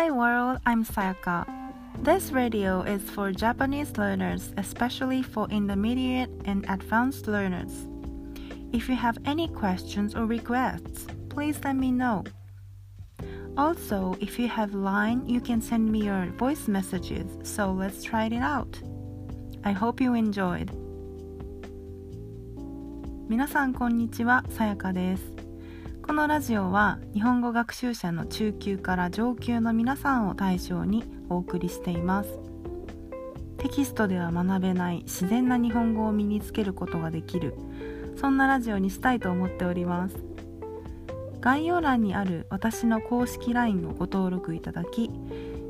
Hi world, I'm Sayaka. This radio is for Japanese learners, especially for intermediate and advanced learners. If you have any questions or requests, please let me know. Also, if you have Line, you can send me your voice messages, so let's try it out. I hope you enjoyed. 皆さんこんにちは、さやかです。 このラジオは日本語学習者の中級から上級の皆さんを対象にお送りしています。テキストでは学べない自然な日本語を身につけることができるそんなラジオにしたいと思っております概要欄にある私の公式 LINE をご登録いただき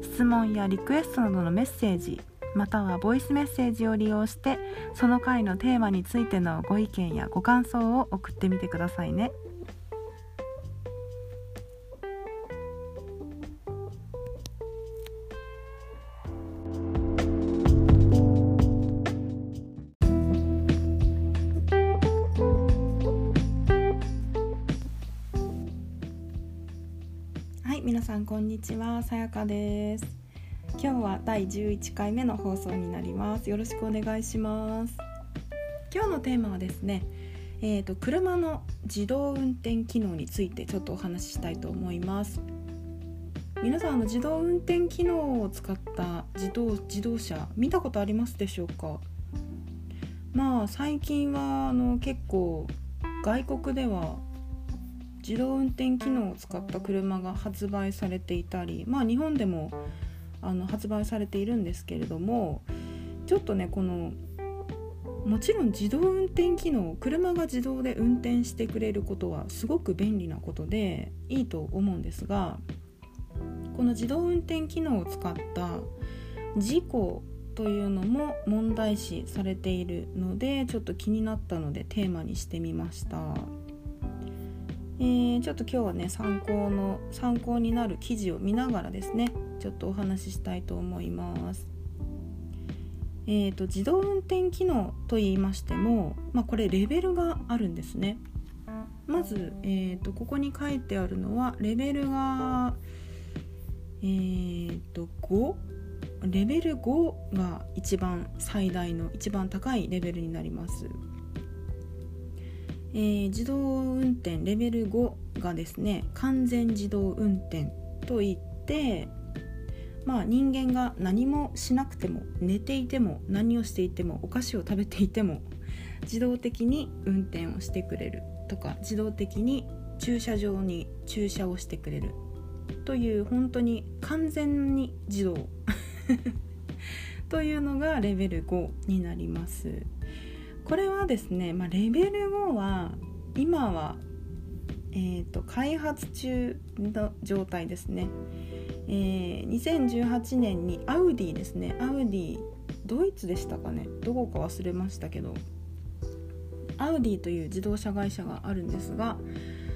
質問やリクエストなどのメッセージまたはボイスメッセージを利用してその回のテーマについてのご意見やご感想を送ってみてくださいね。さんこんにちは。さやかです。今日は第11回目の放送になります。よろしくお願いします。今日のテーマはですねえーと、車の自動運転機能についてちょっとお話ししたいと思います。皆さんあの自動運転機能を使った自動自動車見たことありますでしょうか？まあ最近はあの結構外国では自動運転機能を使った車が発売されていたりまあ日本でもあの発売されているんですけれどもちょっとねこのもちろん自動運転機能車が自動で運転してくれることはすごく便利なことでいいと思うんですがこの自動運転機能を使った事故というのも問題視されているのでちょっと気になったのでテーマにしてみました。えー、ちょっと今日はね参考の参考になる記事を見ながらですねちょっとお話ししたいと思います。えーと、自動運転機能と言いましても、まあ、これレベルがあるんですね。まず、えーと、ここに書いてあるのはレベルが、えーと、と5レベル5が一番最大の一番高いレベルになります。えー、自動運転レベル5がですね完全自動運転といってまあ人間が何もしなくても寝ていても何をしていてもお菓子を食べていても自動的に運転をしてくれるとか自動的に駐車場に駐車をしてくれるという本当に完全に自動 というのがレベル5になります。これはですね、まあ、レベル5は今は、えーと、開発中の状態ですね、えー、2018年にアウディですね。アウディドイツでしたかね。どこか忘れましたけど。アウディという自動車会社があるんですが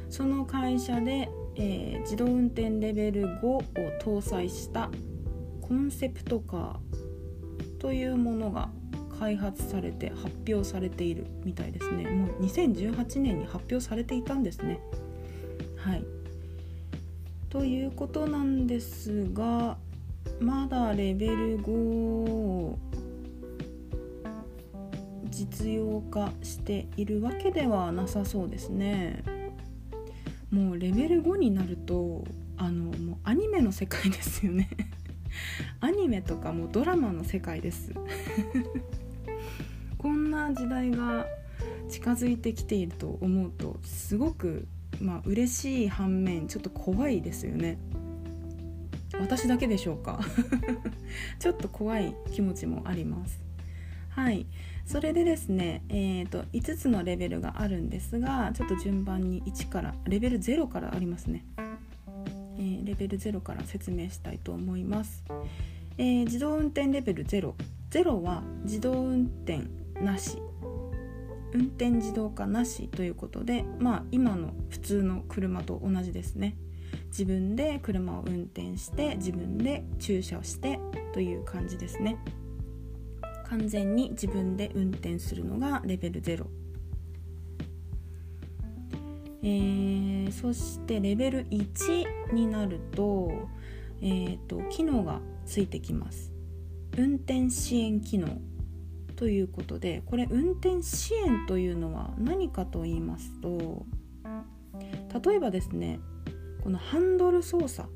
その会社で、えー、自動運転レベル5を搭載したコンセプトカーというものが開発されて発表されているみたいですね。もう2018年に発表されていたんですね。はい。ということなんですがまだレベル5を実用化しているわけではなさそうですね。もうレベル5になるとあのもうアニメの世界ですよね。アニメとかもドラマの世界です。こんな時代が近づいてきていると思うとすごくまあ嬉しい反面ちょっと怖いですよね。私だけでしょうか？ちょっと怖い気持ちもあります。はい。それでですね、えーと、と5つのレベルがあるんですがちょっと順番に1からレベル0からありますね、えー、レベル0から説明したいと思います、えー、自動運転レベル00は自動運転なし。運転自動化なしということでまあ今の普通の車と同じですね。自分で車を運転して自分で駐車をしてという感じですね。完全に自分で運転するのがレベル0えー、そしてレベル1になるとえーと、機能がついてきます。運転支援機能。ということでこれ運転支援というのは何かと言いますと例えばですねこのハンドル操作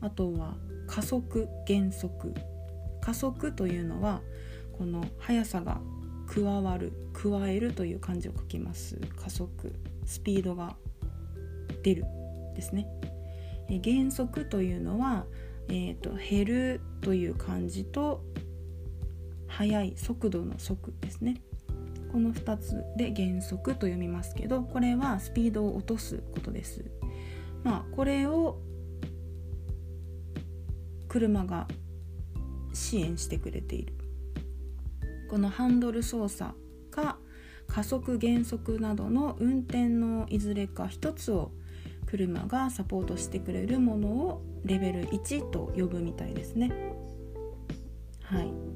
あとは加速減速加速というのはこの速さが加わる加えるという漢字を書きます。加速スピードが出るですね。減速というのは、えーと、減るという漢字と速い速度の速ですね。この2つで減速と読みますけどこれはスピードを落とすことです。まあこれを車が支援してくれている。このハンドル操作か加速減速などの運転のいずれか一つを車がサポートしてくれるものをレベル1と呼ぶみたいですね。はい。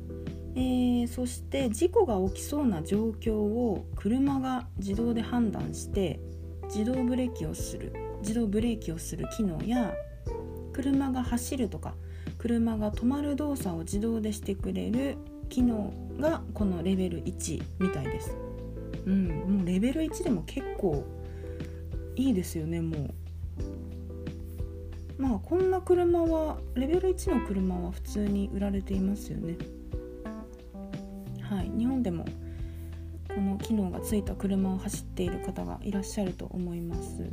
えー、そして事故が起きそうな状況を車が自動で判断して自動ブレーキをする自動ブレーキをする機能や車が走るとか車が止まる動作を自動でしてくれる機能がこのレベル1みたいです。うん、もうレベル1でも結構いいですよねもうまあこんな車はレベル1の車は普通に売られていますよねはい日本でもこの機能がついた車を走っている方がいらっしゃると思います。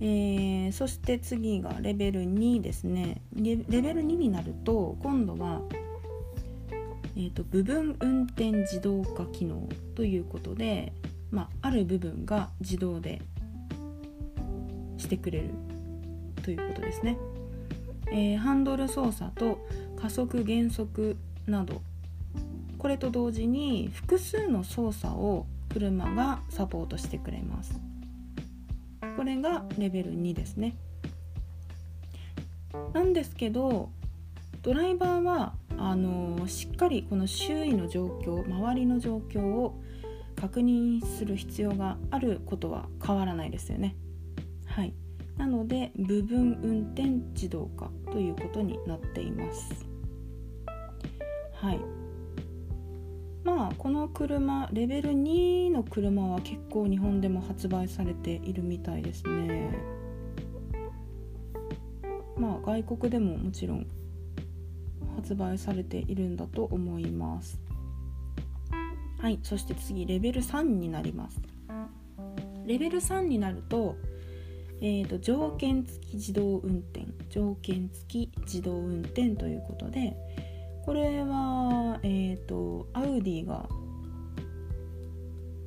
えー、そして次がレベル2ですね。レベル2になると今度は、えーと、部分運転自動化機能ということで、まあ、ある部分が自動でしてくれるということですね、えー、ハンドル操作と加速減速などこれと同時に複数の操作を車がサポートしてくれます。これがレベル2ですね。なんですけどドライバーはあのしっかりこの周囲の状況周りの状況を確認する必要があることは変わらないですよね。はい。なので部分運転自動化ということになっています。はい。まあこの車レベル2の車は結構日本でも発売されているみたいですね。まあ外国でももちろん発売されているんだと思います。はいそして次レベル3になります。レベル3になるとえーと、条件付き自動運転条件付き自動運転ということでこれは、えーと、アウディが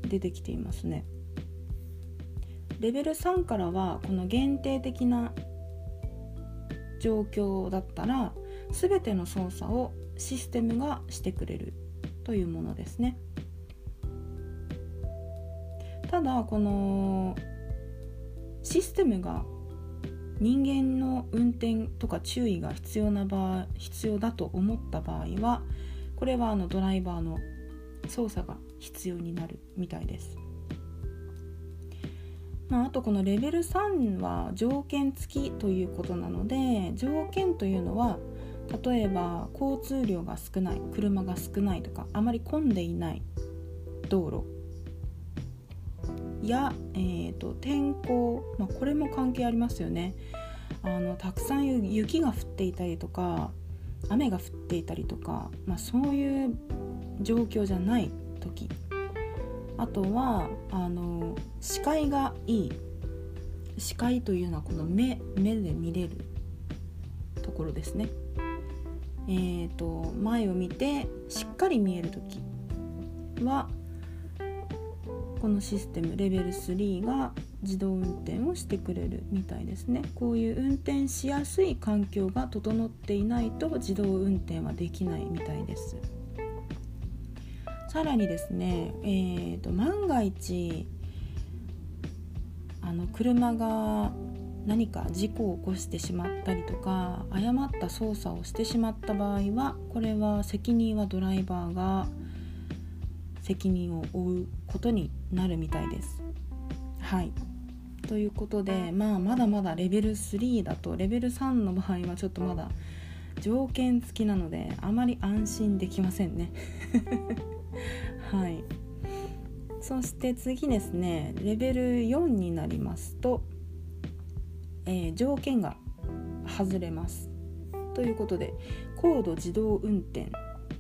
出てきていますね。レベル3からはこの限定的な状況だったら全ての操作をシステムがしてくれるというものですね。ただこのシステムが人間の運転とか注意が必要な場合必要だと思った場合はこれはあのドライバーの操作が必要になるみたいです。まあ、あとこのレベル3は条件付きということなので条件というのは例えば交通量が少ない車が少ないとかあまり混んでいない道路や、えーと、天候、まあ、これも関係ありますよね。あのたくさん雪が降っていたりとか雨が降っていたりとか、まあ、そういう状況じゃない時。あとはあの視界がいい。視界というのはこの目目で見れるところですね。えーと前を見てしっかり見える時はこのシステムレベル3が自動運転をしてくれるみたいですね。こういう運転しやすい環境が整っていないと自動運転はできないみたいです。さらにですね、えーと、万が一あの車が何か事故を起こしてしまったりとか誤った操作をしてしまった場合はこれは責任はドライバーが責任を負うことになるみたいです。はい。ということで、まあ、まだまだレベル3だとレベル3の場合はちょっとまだ条件付きなのであまり安心できませんね。はい。そして次ですねレベル4になりますと、えー、条件が外れます。ということで高度自動運転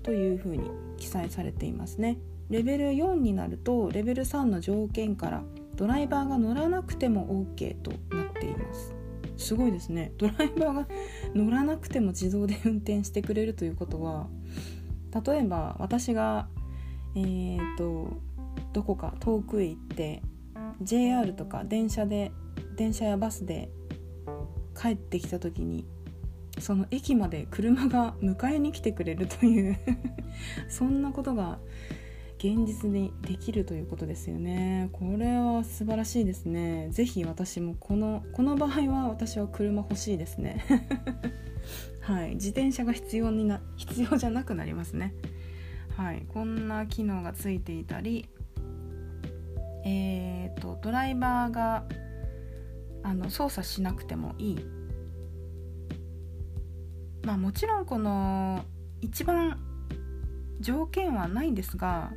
というふうに記載されていますね。レベル4になるとレベル3の条件からドライバーが乗らなくても OK となっています。すごいですね。ドライバーが乗らなくても自動で運転してくれるということは例えば私がえーと、どこか遠くへ行って JR とか電車で電車やバスで帰ってきた時にその駅まで車が迎えに来てくれるという そんなことが現実にできるということですよね。これは素晴らしいですね。是非私もこのこの場合は私は車欲しいですね。はい。自転車が必要にな必要じゃなくなりますね。はい。こんな機能がついていたりえーと、ドライバーがあの操作しなくてもいい。まあもちろんこの一番条件はないんですが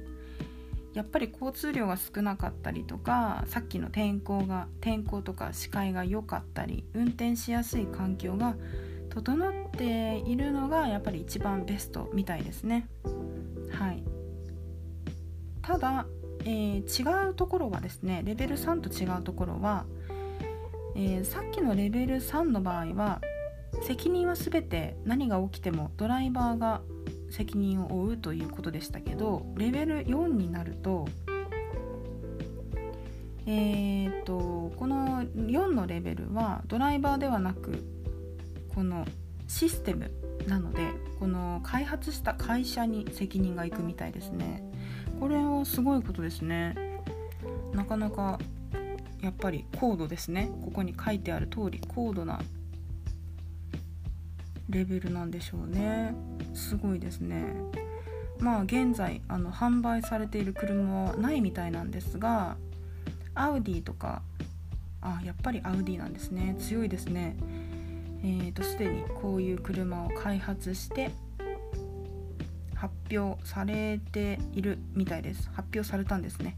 やっぱり交通量が少なかったりとかさっきの天候が天候とか視界が良かったり運転しやすい環境が整っているのがやっぱり一番ベストみたいですね。はい、ただ、えー、違うところはですねレベル3と違うところは、えー、さっきのレベル3の場合は責任は全て何が起きてもドライバーが責任を負うということでしたけどレベル4になるとえーと、この4のレベルはドライバーではなくこのシステムなのでこの開発した会社に責任がいくみたいですね。これはすごいことですね。なかなかやっぱり高度ですね。ここに書いてある通り高度なレベルなんでしょうね。すごいですね。まあ現在あの販売されている車はないみたいなんですがアウディとかあやっぱりアウディなんですね。強いですね。えーと、すでにこういう車を開発して発表されているみたいです。発表されたんですね。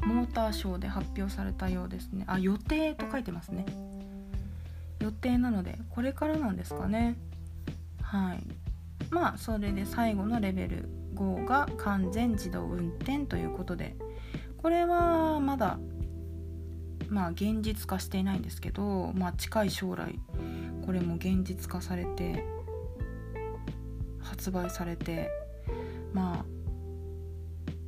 モーターショーで発表されたようですね。あ予定と書いてますね。予定なのでこれからなんですかね。はい。まあそれで最後のレベル5が完全自動運転ということでこれはまだまあ現実化していないんですけど、まあ、近い将来これも現実化されて発売されてまあ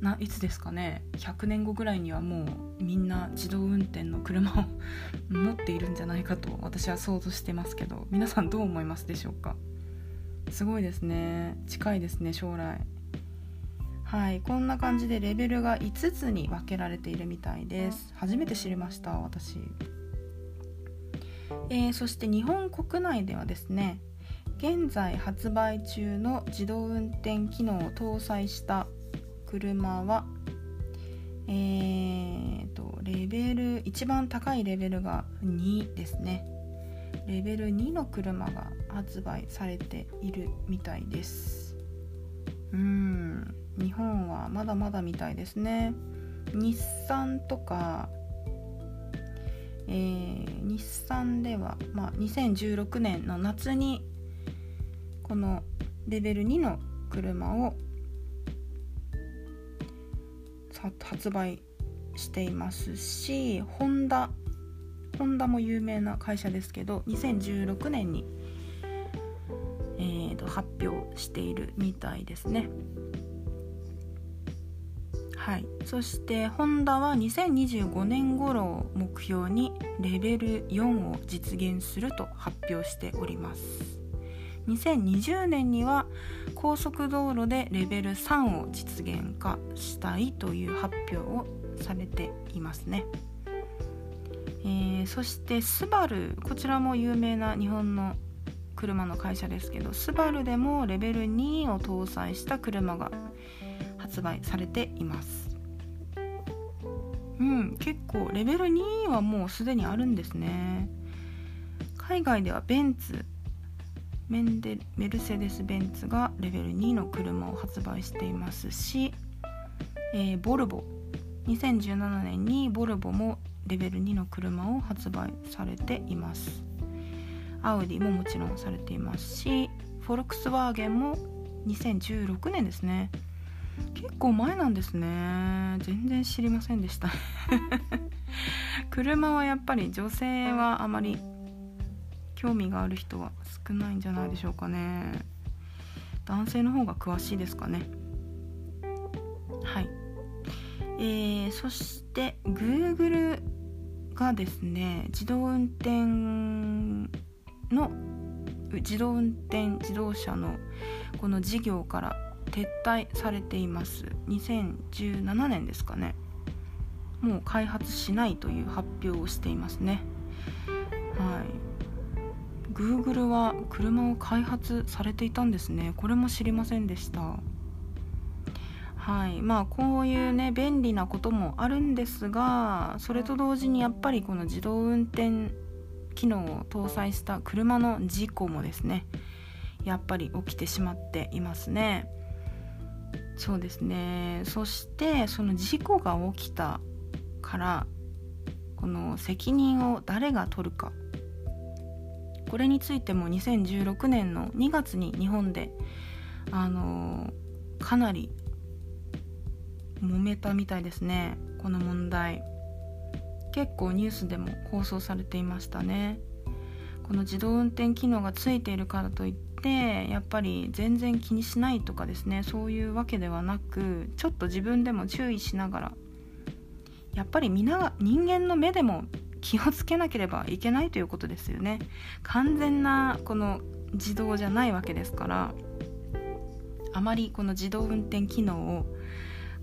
ないつですかね。100年後ぐらいにはもうみんな自動運転の車を持っているんじゃないかと私は想像してますけど。皆さんどう思いますでしょうか。すごいですね。近いですね将来。はいこんな感じでレベルが5つに分けられているみたいです。初めて知りました私。えー、そして日本国内ではですね現在発売中の自動運転機能を搭載した車はえーとレベル一番高いレベルが2ですね。レベル2の車が発売されているみたいです。うん日本はまだまだみたいですね。日産とか、えー、日産では、まあ、2016年の夏にこのレベル2の車を発売していますしホンダホンダも有名な会社ですけど2016年に、えーと発表しているみたいですね。はい、そしてホンダは2025年頃を目標にレベル4を実現すると発表しております2020年には高速道路でレベル3を実現化したいという発表をされていますね、えー、そしてスバルこちらも有名な日本の車の会社ですけどスバルでもレベル2を搭載した車が発売されています。うん結構レベル2はもうすでにあるんですね。海外ではベンツメンデメルセデス・ベンツがレベル2の車を発売していますし、えー、ボルボ2017年にボルボもレベル2の車を発売されています。アウディももちろんされていますしフォルクスワーゲンも2016年ですね。結構前なんですね。全然知りませんでした。車はやっぱり女性はあまり興味がある人は少ないんじゃないでしょうかね。男性の方が詳しいですかね。はい。えー、そして Google がですね自動運転の自動運転自動車のこの事業から撤退されています。2017年ですかね。もう開発しないという発表をしていますね。はい。Google は車を開発されていたんですね。これも知りませんでした。はい。まあこういうね便利なこともあるんですがそれと同時にやっぱりこの自動運転機能を搭載した車の事故もですねやっぱり起きてしまっていますね。そうですね。そしてその事故が起きたからこの責任を誰が取るかこれについても2016年の2月に日本であのかなり揉めたみたいですね。この問題。結構ニュースでも放送されていましたね。この自動運転機能がついているからといってやっぱり全然気にしないとかですね。そういうわけではなくちょっと自分でも注意しながらやっぱり皆人間の目でも気をつけなければいけないということですよね。完全なこの自動じゃないわけですからあまりこの自動運転機能を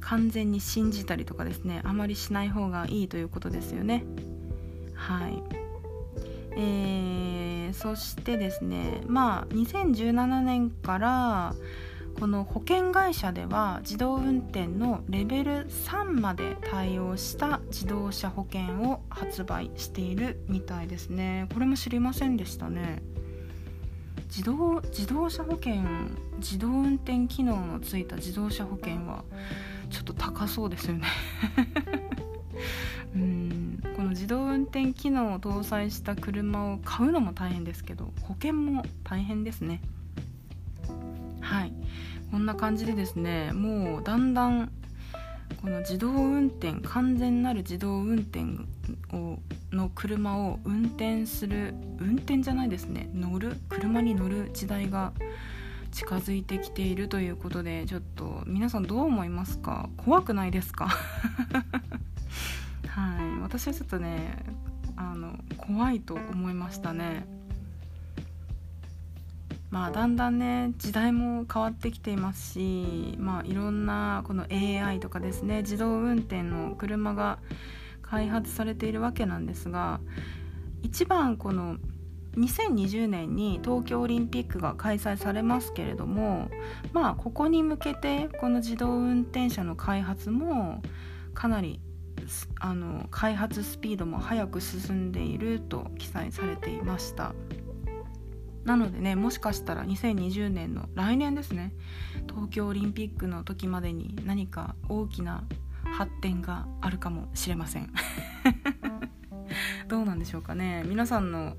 完全に信じたりとかですねあまりしない方がいいということですよね。はい。えー、そしてですねまあ2017年からこの保険会社では自動運転のレベル3まで対応した自動車保険を発売しているみたいですね。これも知りませんでしたね。自動自動車保険自動運転機能のついた自動車保険はちょっと高そうですよね。うんこの自動運転機能を搭載した車を買うのも大変ですけど保険も大変ですね。こんな感じでですねもうだんだんこの自動運転完全なる自動運転をの車を運転する運転じゃないですね乗る車に乗る時代が近づいてきているということでちょっと皆さんどう思いますか？怖くないですか？はい私はちょっとねあの怖いと思いましたね。まあだんだんね時代も変わってきていますしまあいろんなこの AI とかですね自動運転の車が開発されているわけなんですが一番この2020年に東京オリンピックが開催されますけれどもまあここに向けてこの自動運転車の開発もかなりあの開発スピードも速く進んでいると記載されていましたなのでねもしかしたら2020年の来年ですね。東京オリンピックの時までに何か大きな発展があるかもしれません。どうなんでしょうかね。皆さんの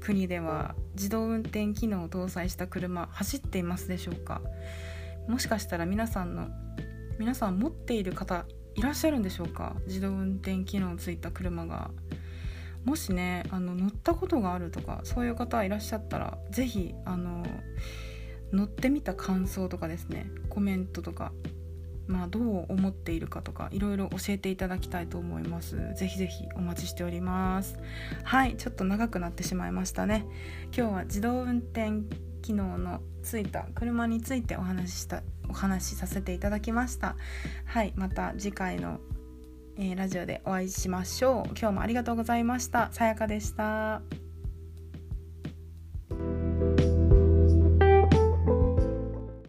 国では自動運転機能を搭載した車走っていますでしょうか。もしかしたら皆さんの皆さん持っている方いらっしゃるんでしょうか。自動運転機能ついた車が。もしねあの乗ったことがあるとかそういう方いらっしゃったら是非あの乗ってみた感想とかですねコメントとかまあ、どう思っているかとかいろいろ教えていただきたいと思います。ぜひぜひお待ちしております。はいちょっと長くなってしまいましたね。今日は自動運転機能のついた車についてお話ししたお話しさせていただきました。はいまた次回の、えー、ラジオでお会いしましょう。今日もありがとうございました。さやかでした。